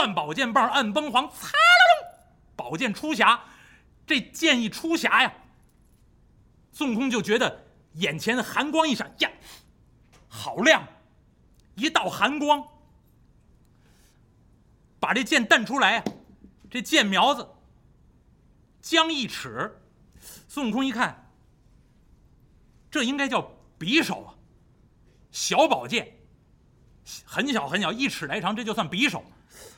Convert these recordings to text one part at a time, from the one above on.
攥宝剑棒，按崩簧，擦啦宝剑出匣。这剑一出匣呀，孙悟空就觉得眼前寒光一闪，呀，好亮！一道寒光，把这剑弹出来呀，这剑苗子将一尺。孙悟空一看，这应该叫匕首啊，小宝剑，很小很小，一尺来长，这就算匕首。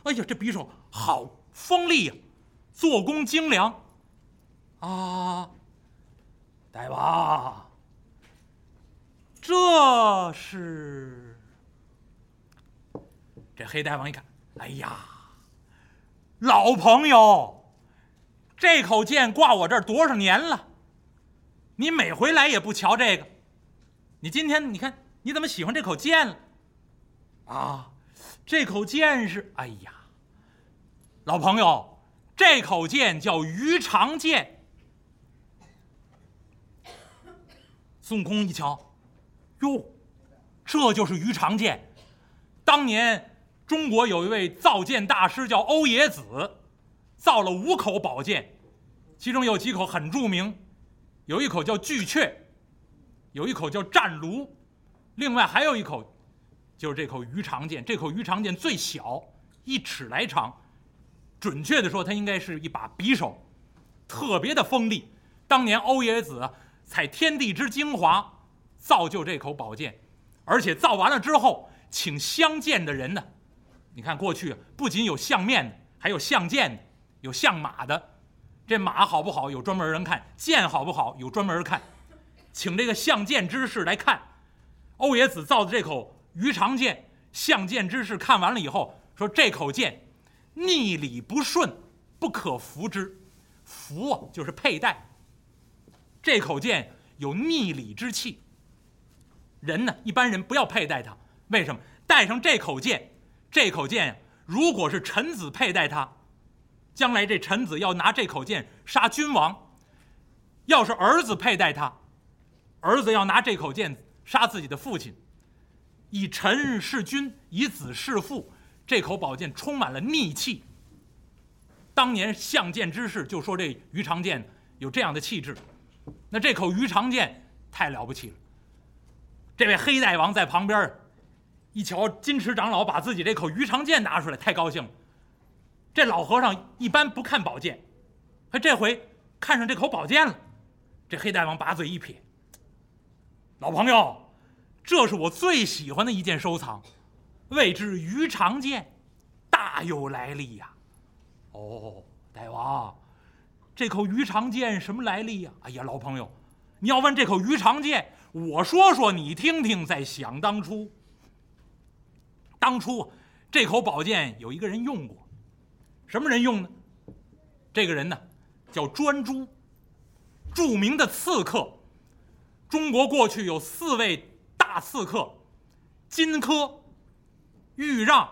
哎呀，这匕首好锋利呀，做工精良啊！大王，这是这黑大王一看，哎呀，老朋友，这口剑挂我这儿多少年了？你每回来也不瞧这个，你今天你看你怎么喜欢这口剑了？啊，这口剑是，哎呀，老朋友，这口剑叫鱼肠剑。孙悟空一瞧，哟，这就是鱼肠剑。当年中国有一位造剑大师叫欧冶子，造了五口宝剑，其中有几口很著名，有一口叫巨阙，有一口叫战卢，另外还有一口就是这口鱼肠剑。这口鱼肠剑最小，一尺来长，准确的说，它应该是一把匕首，特别的锋利。当年欧冶子。采天地之精华，造就这口宝剑，而且造完了之后，请相见的人呢？你看过去不仅有相面的，还有相剑的，有相马的。这马好不好，有专门人看；剑好不好，有专门人看。请这个相剑之士来看，欧冶子造的这口于长剑。相剑之士看完了以后说：“这口剑逆理不顺，不可服之。服啊，就是佩戴。”这口剑有逆理之气。人呢，一般人不要佩戴它。为什么？带上这口剑，这口剑如果是臣子佩戴它，将来这臣子要拿这口剑杀君王；要是儿子佩戴它，儿子要拿这口剑杀自己的父亲。以臣弑君，以子弑父，这口宝剑充满了逆气。当年相剑之士就说这鱼肠剑有这样的气质。那这口鱼肠剑太了不起了。这位黑大王在旁边一瞧，金池长老把自己这口鱼肠剑拿出来，太高兴了。这老和尚一般不看宝剑，他这回看上这口宝剑了。这黑大王把嘴一撇：“老朋友，这是我最喜欢的一件收藏，谓之鱼肠剑，大有来历呀。”哦，大王。这口鱼肠剑什么来历呀？哎呀，老朋友，你要问这口鱼肠剑，我说说你听听。在想当初，当初这口宝剑有一个人用过，什么人用呢？这个人呢，叫专诸，著名的刺客。中国过去有四位大刺客：荆轲、豫让、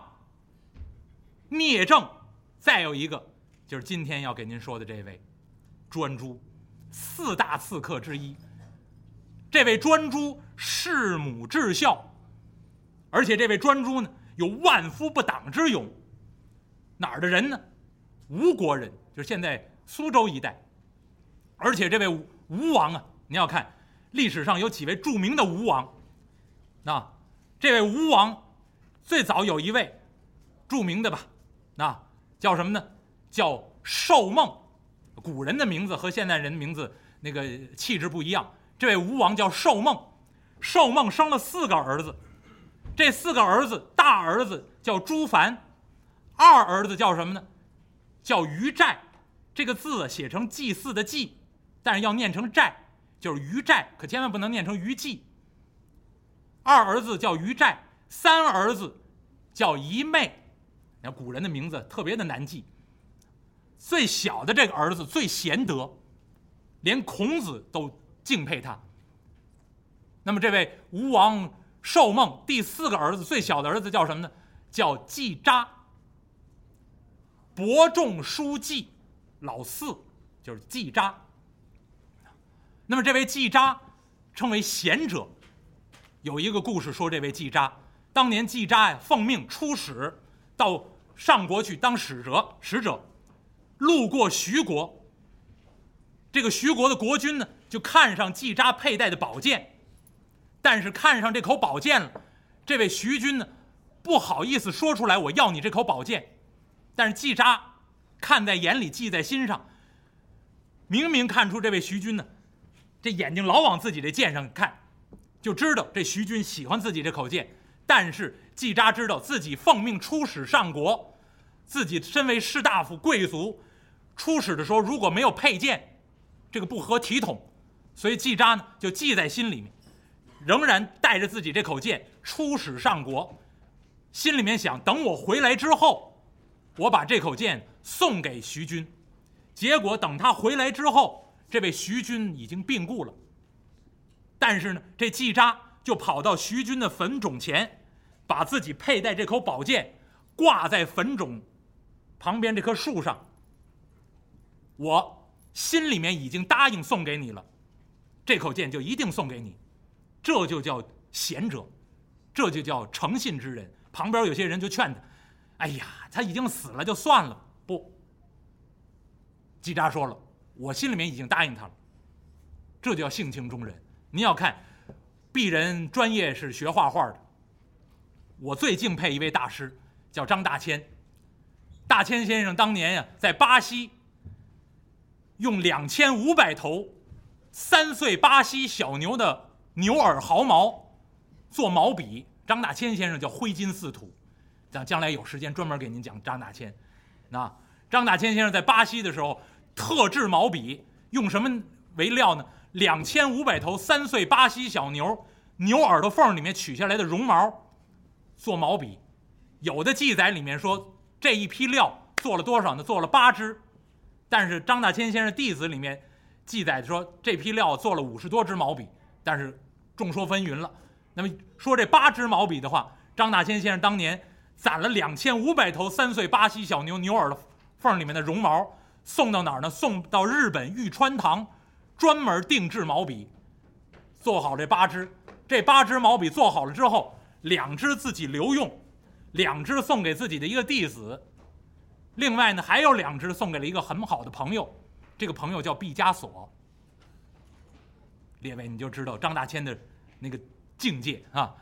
聂政，再有一个就是今天要给您说的这位。专诸，四大刺客之一。这位专诸弑母至孝，而且这位专诸呢有万夫不挡之勇。哪儿的人呢？吴国人，就是现在苏州一带。而且这位吴王啊，你要看历史上有几位著名的吴王。那这位吴王最早有一位著名的吧？那叫什么呢？叫寿梦。古人的名字和现代人的名字那个气质不一样。这位吴王叫寿梦，寿梦生了四个儿子，这四个儿子，大儿子叫朱凡，二儿子叫什么呢？叫于寨，这个字写成祭祀的祭，但是要念成寨，就是于寨，可千万不能念成于祭。二儿子叫于寨，三儿子叫一妹，那古人的名字特别的难记。最小的这个儿子最贤德，连孔子都敬佩他。那么这位吴王寿梦第四个儿子最小的儿子叫什么呢？叫季札。伯仲叔季，老四就是季札。那么这位季札称为贤者。有一个故事说，这位季札当年季札呀奉命出使到上国去当使者，使者路过徐国，这个徐国的国君呢，就看上季札佩戴的宝剑，但是看上这口宝剑了，这位徐君呢，不好意思说出来我要你这口宝剑，但是季札看在眼里，记在心上，明明看出这位徐君呢，这眼睛老往自己这剑上看，就知道这徐军喜欢自己这口剑，但是季札知道自己奉命出使上国。自己身为士大夫贵族，出使的时候如果没有佩剑，这个不合体统，所以季札呢就记在心里面，仍然带着自己这口剑出使上国，心里面想：等我回来之后，我把这口剑送给徐军。结果等他回来之后，这位徐君已经病故了。但是呢，这季札就跑到徐君的坟冢前，把自己佩戴这口宝剑挂在坟冢。旁边这棵树上，我心里面已经答应送给你了，这口剑就一定送给你，这就叫贤者，这就叫诚信之人。旁边有些人就劝他：“哎呀，他已经死了，就算了。”不，季札说了：“我心里面已经答应他了，这叫性情中人。您要看，鄙人专业是学画画的，我最敬佩一位大师，叫张大千。”大千先生当年呀，在巴西用两千五百头三岁巴西小牛的牛耳毫毛做毛笔。张大千先生叫挥金似土，咱将来有时间专门给您讲张大千。那张大千先生在巴西的时候，特制毛笔用什么为料呢？两千五百头三岁巴西小牛牛耳朵缝里面取下来的绒毛做毛笔。有的记载里面说。这一批料做了多少呢？做了八支，但是张大千先生弟子里面记载说这批料做了五十多支毛笔，但是众说纷纭了。那么说这八支毛笔的话，张大千先生当年攒了两千五百头三岁巴西小牛牛耳朵缝里面的绒毛，送到哪儿呢？送到日本玉川堂，专门定制毛笔，做好这八支。这八支毛笔做好了之后，两支自己留用。两支送给自己的一个弟子，另外呢还有两支送给了一个很好的朋友，这个朋友叫毕加索。列位你就知道张大千的那个境界啊，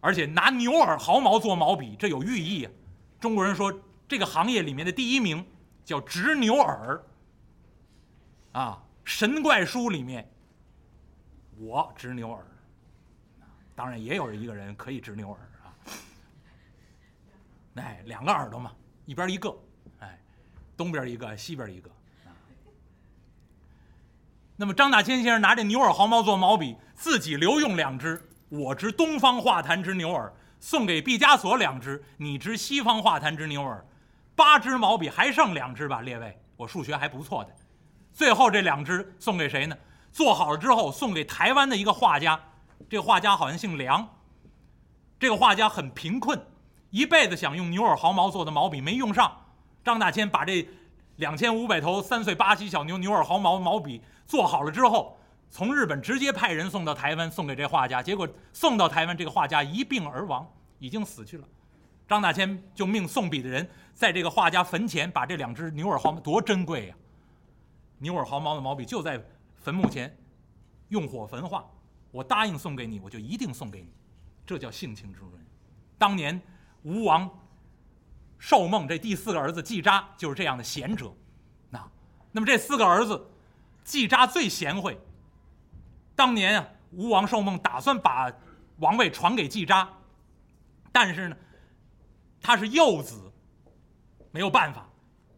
而且拿牛耳毫毛做毛笔，这有寓意啊。中国人说这个行业里面的第一名叫执牛耳啊，神怪书里面我执牛耳，当然也有一个人可以执牛耳啊。哎，两个耳朵嘛，一边一个，哎，东边一个，西边一个。那么张大千先生拿这牛耳毫毛做毛笔，自己留用两支，我执东方画坛之牛耳，送给毕加索两支，你执西方画坛之牛耳，八支毛笔还剩两支吧？列位，我数学还不错的。最后这两支送给谁呢？做好了之后送给台湾的一个画家，这个画家好像姓梁，这个画家很贫困。一辈子想用牛耳毫毛做的毛笔没用上，张大千把这两千五百头三岁巴西小牛牛耳毫毛毛笔做好了之后，从日本直接派人送到台湾，送给这画家。结果送到台湾，这个画家一病而亡，已经死去了。张大千就命送笔的人在这个画家坟前把这两只牛耳毫毛，多珍贵呀！牛耳毫毛的毛笔就在坟墓前用火焚化。我答应送给你，我就一定送给你，这叫性情中人。当年。吴王寿梦这第四个儿子季札就是这样的贤者，那，那么这四个儿子，季札最贤惠。当年啊，吴王寿梦打算把王位传给季札，但是呢，他是幼子，没有办法，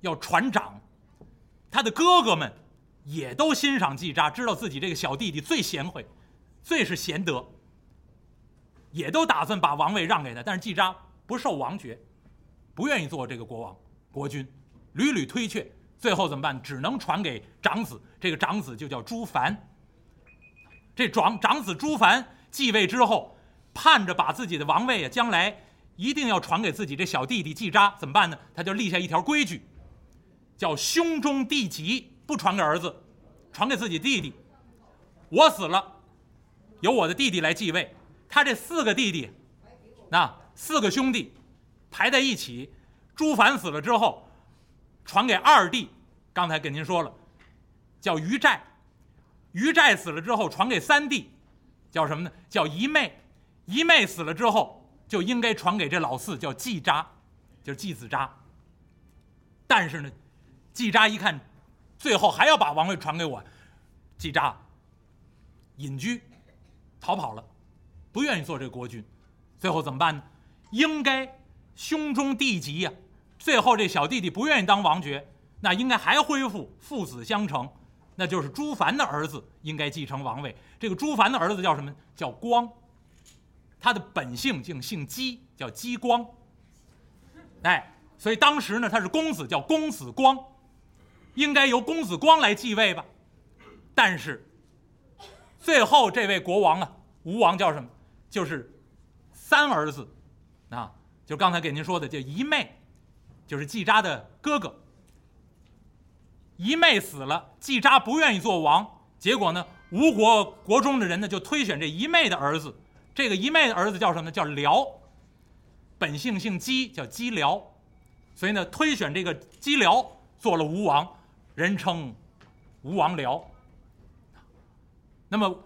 要传长。他的哥哥们也都欣赏季札，知道自己这个小弟弟最贤惠，最是贤德，也都打算把王位让给他，但是季札。不受王爵，不愿意做这个国王、国君，屡屡推却，最后怎么办？只能传给长子。这个长子就叫朱凡。这长长子朱凡继位之后，盼着把自己的王位啊，将来一定要传给自己这小弟弟季札，怎么办呢？他就立下一条规矩，叫兄终弟及，不传给儿子，传给自己弟弟。我死了，由我的弟弟来继位。他这四个弟弟，那。四个兄弟排在一起，朱凡死了之后，传给二弟，刚才跟您说了，叫于寨。于寨死了之后，传给三弟，叫什么呢？叫一妹。一妹死了之后，就应该传给这老四，叫季札，就是季子札。但是呢，季札一看，最后还要把王位传给我，季札隐居，逃跑了，不愿意做这国君。最后怎么办呢？应该兄终弟及呀。最后这小弟弟不愿意当王爵，那应该还恢复父子相承。那就是朱凡的儿子应该继承王位。这个朱凡的儿子叫什么？叫光，他的本姓竟姓姬，叫姬光。哎，所以当时呢，他是公子，叫公子光，应该由公子光来继位吧。但是最后这位国王啊，吴王叫什么？就是三儿子，啊，就刚才给您说的，叫一妹，就是季札的哥哥。一妹死了，季札不愿意做王，结果呢，吴国国中的人呢就推选这一妹的儿子，这个一妹的儿子叫什么呢？叫辽，本姓姓姬，叫姬辽，所以呢，推选这个姬辽做了吴王，人称吴王僚。那么，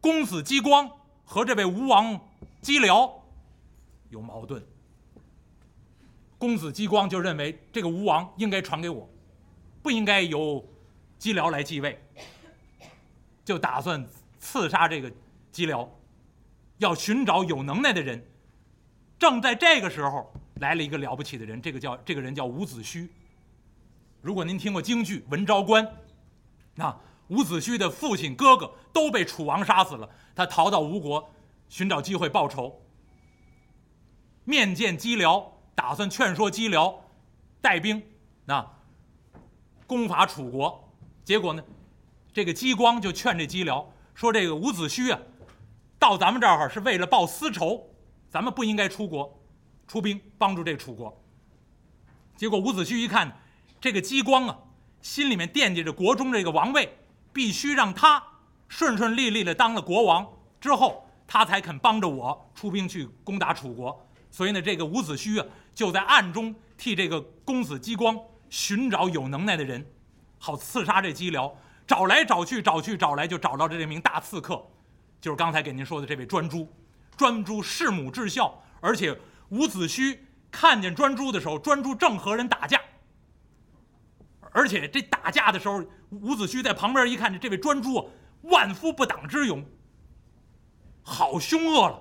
公子姬光和这位吴王姬辽有矛盾，公子姬光就认为这个吴王应该传给我。不应该由姬辽来继位，就打算刺杀这个姬辽，要寻找有能耐的人。正在这个时候，来了一个了不起的人，这个叫这个人叫伍子胥。如果您听过京剧《文昭关》，那伍子胥的父亲、哥哥都被楚王杀死了，他逃到吴国，寻找机会报仇。面见姬辽，打算劝说姬辽带兵，那。攻伐楚国，结果呢，这个姬光就劝这姬辽说：“这个伍子胥啊，到咱们这儿是为了报私仇，咱们不应该出国，出兵帮助这楚国。”结果伍子胥一看，这个姬光啊，心里面惦记着国中这个王位，必须让他顺顺利利的当了国王之后，他才肯帮着我出兵去攻打楚国。所以呢，这个伍子胥啊，就在暗中替这个公子姬光。寻找有能耐的人，好刺杀这姬辽。找来找去，找去找来，就找到了这名大刺客，就是刚才给您说的这位专诸。专诸弑母至孝，而且伍子胥看见专诸的时候，专诸正和人打架。而且这打架的时候，伍子胥在旁边一看，这位专诸万夫不挡之勇，好凶恶了。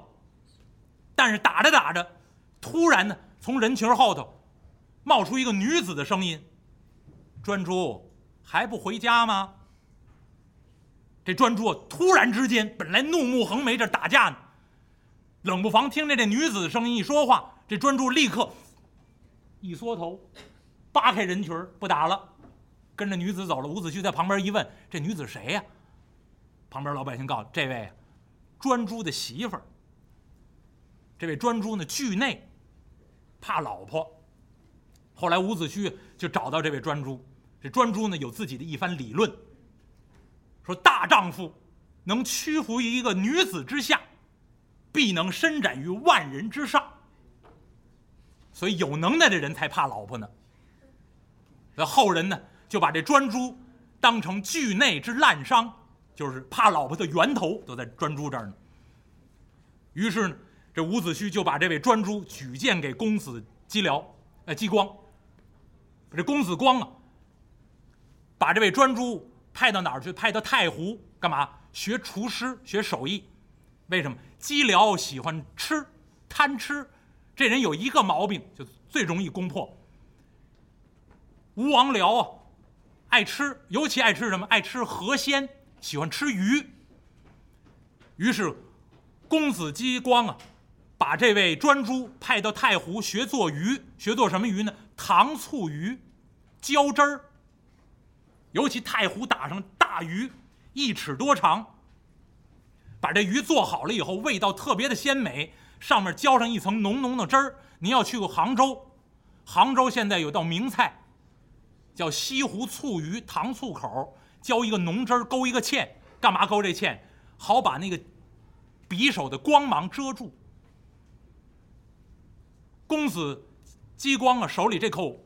但是打着打着，突然呢，从人群后头。冒出一个女子的声音：“专诸还不回家吗？”这专诸啊突然之间，本来怒目横眉这打架呢，冷不防听见这女子的声音一说话，这专诸立刻一缩头，扒开人群不打了，跟着女子走了。伍子胥在旁边一问：“这女子谁呀？”旁边老百姓告诉：“这位专诸的媳妇儿。”这位专诸呢，惧内，怕老婆。后来伍子胥就找到这位专诸，这专诸呢有自己的一番理论，说大丈夫能屈服于一个女子之下，必能伸展于万人之上。所以有能耐的人才怕老婆呢。那后人呢就把这专诸当成惧内之滥觞，就是怕老婆的源头都在专诸这儿呢。于是呢，这伍子胥就把这位专诸举荐给公子姬辽，呃，姬光。这公子光啊，把这位专诸派到哪儿去？派到太湖干嘛？学厨师，学手艺。为什么？姬辽喜欢吃，贪吃。这人有一个毛病，就最容易攻破。吴王僚啊，爱吃，尤其爱吃什么？爱吃河鲜，喜欢吃鱼。于是，公子姬光啊，把这位专诸派到太湖学做鱼，学做什么鱼呢？糖醋鱼，浇汁儿。尤其太湖打上大鱼，一尺多长。把这鱼做好了以后，味道特别的鲜美，上面浇上一层浓浓的汁儿。您要去过杭州，杭州现在有道名菜，叫西湖醋鱼糖醋口，浇一个浓汁儿，勾一个芡。干嘛勾这芡？好把那个匕首的光芒遮住。公子。激光啊手里这口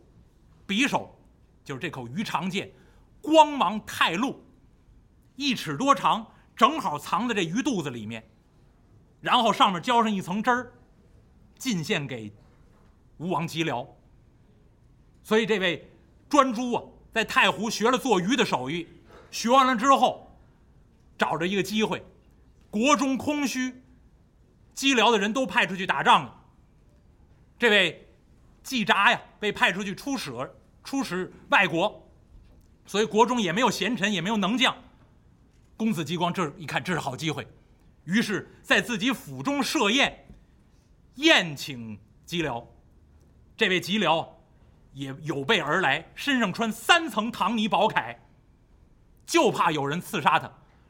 匕首，就是这口鱼肠剑，光芒太露，一尺多长，正好藏在这鱼肚子里面，然后上面浇上一层汁儿，进献给吴王姬辽。所以这位专诸啊，在太湖学了做鱼的手艺，学完了之后，找着一个机会，国中空虚，吉辽的人都派出去打仗了。这位。季札呀，被派出去出使，出使外国，所以国中也没有贤臣，也没有能将。公子激光这一看，这是好机会，于是，在自己府中设宴，宴请吉辽。这位吉辽也有备而来，身上穿三层唐泥宝铠，就怕有人刺杀他，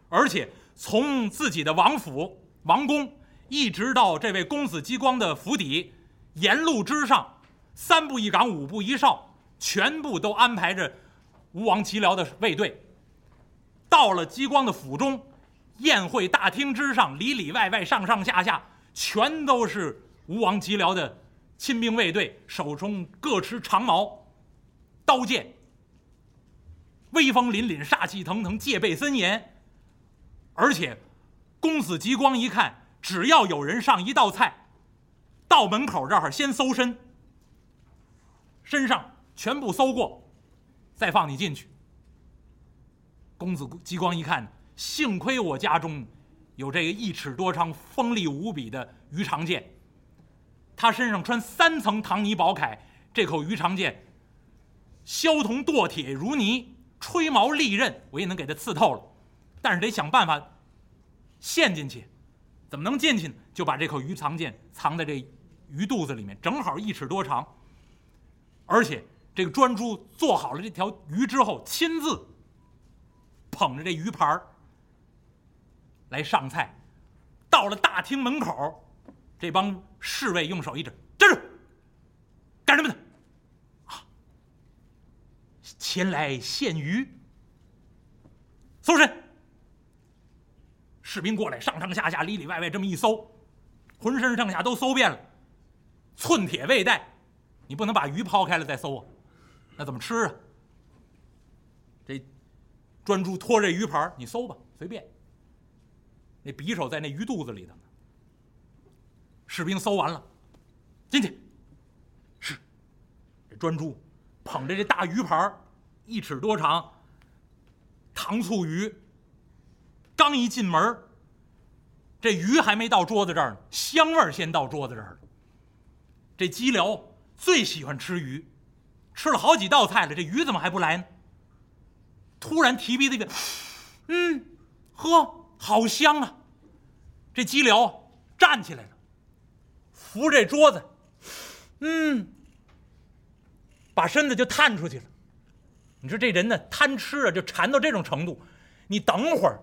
而且从自己的王府、王宫，一直到这位公子激光的府邸，沿路之上。三步一岗，五步一哨，全部都安排着吴王齐辽的卫队。到了激光的府中，宴会大厅之上，里里外外、上上下下，全都是吴王齐辽的亲兵卫队，手中各持长矛、刀剑，威风凛凛，煞气腾腾，戒备森严。而且，公子极光一看，只要有人上一道菜，到门口这儿先搜身。身上全部搜过，再放你进去。公子激光一看，幸亏我家中有这个一尺多长、锋利无比的鱼肠剑。他身上穿三层唐泥宝铠，这口鱼肠剑削铜剁铁如泥，吹毛利刃，我也能给他刺透了。但是得想办法陷进去，怎么能进去呢？就把这口鱼肠剑藏在这鱼肚子里面，正好一尺多长。而且这个专诸做好了这条鱼之后，亲自捧着这鱼盘来上菜。到了大厅门口，这帮侍卫用手一指：“站住！干什么的？”啊，前来献鱼。搜身。士兵过来，上上下下、里里外外这么一搜，浑身上下都搜遍了，寸铁未带。你不能把鱼抛开了再搜啊，那怎么吃啊？这专诸拖着鱼盘你搜吧，随便。那匕首在那鱼肚子里头呢。士兵搜完了，进去。是。这专诸捧着这大鱼盘一尺多长，糖醋鱼。刚一进门这鱼还没到桌子这儿呢，香味先到桌子这儿了。这鸡辽。最喜欢吃鱼，吃了好几道菜了，这鱼怎么还不来呢？突然提鼻子一个，嗯，呵，好香啊！这鸡辽站起来了，扶这桌子，嗯，把身子就探出去了。你说这人呢，贪吃啊，就馋到这种程度。你等会儿，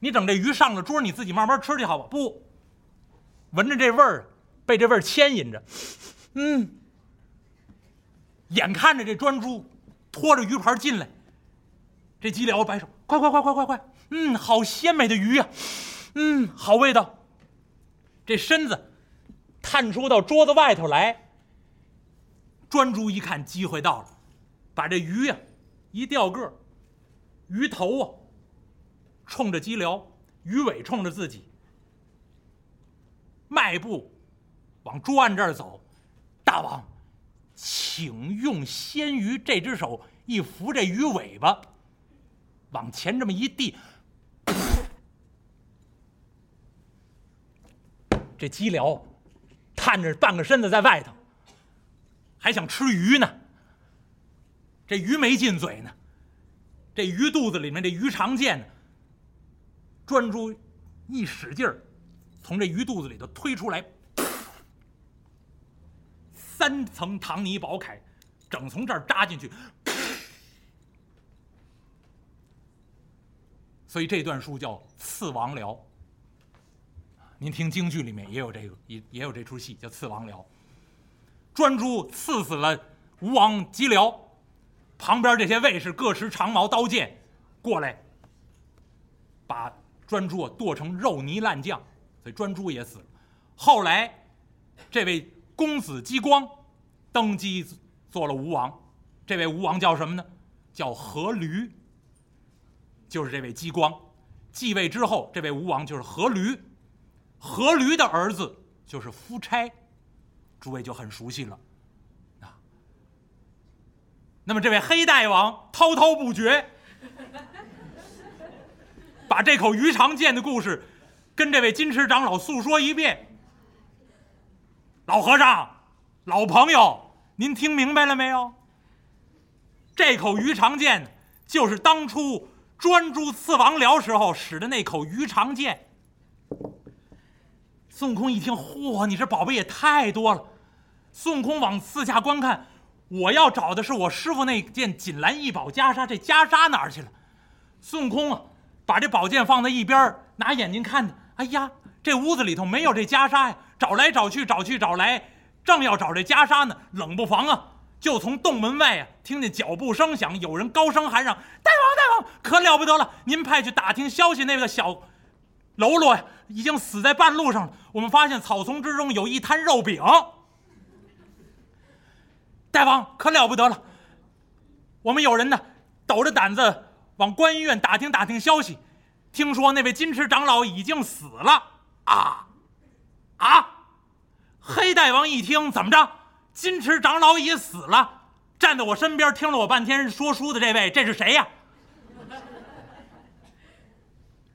你等这鱼上了桌，你自己慢慢吃去，好吧？不，闻着这味儿，被这味儿牵引着，嗯。眼看着这专诸拖着鱼盘进来，这吉辽摆手：“快快快快快快！嗯，好鲜美的鱼呀，嗯，好味道。”这身子探出到桌子外头来，专诸一看机会到了，把这鱼呀一掉个鱼头啊冲着吉辽，鱼尾冲着自己，迈步往桌案这儿走，大王。请用鲜鱼这只手一扶这鱼尾巴，往前这么一递，这鸡辽探着半个身子在外头，还想吃鱼呢。这鱼没进嘴呢，这鱼肚子里面这鱼肠剑呢，专诸一使劲儿，从这鱼肚子里头推出来。三层唐泥宝铠，整从这儿扎进去，所以这段书叫《刺王僚》。您听京剧里面也有这个，也也有这出戏叫《刺王僚》。专诸刺死了吴王姬僚，旁边这些卫士各持长矛刀剑过来，把专诸剁成肉泥烂酱，所以专诸也死了。后来这位。公子激光登基做了吴王。这位吴王叫什么呢？叫阖闾，就是这位姬光。继位之后，这位吴王就是阖闾。阖闾的儿子就是夫差，诸位就很熟悉了。啊，那么这位黑大王滔滔不绝，把这口鱼肠剑的故事跟这位金池长老诉说一遍。老和尚，老朋友，您听明白了没有？这口鱼肠剑就是当初专诸刺王僚时候使的那口鱼肠剑。孙悟空一听，嚯，你这宝贝也太多了！孙悟空往四下观看，我要找的是我师傅那件锦兰异宝袈裟，这袈裟哪儿去了？孙悟空啊，把这宝剑放在一边，拿眼睛看呢，哎呀，这屋子里头没有这袈裟呀！找来找去，找去找来，正要找这袈裟呢，冷不防啊！就从洞门外啊，听见脚步声响，有人高声喊嚷：“大王，大王，可了不得了！您派去打听消息那个小喽啰呀，已经死在半路上了。我们发现草丛之中有一摊肉饼。大王，可了不得了！我们有人呢，抖着胆子往观音院打听打听消息，听说那位金池长老已经死了啊啊！黑大王一听，怎么着？金池长老已死了，站在我身边听了我半天说书的这位，这是谁呀？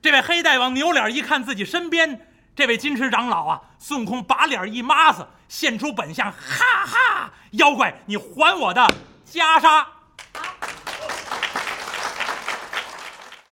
这位黑大王扭脸一看自己身边这位金池长老啊，孙悟空把脸一抹子，现出本相，哈哈，妖怪，你还我的袈裟！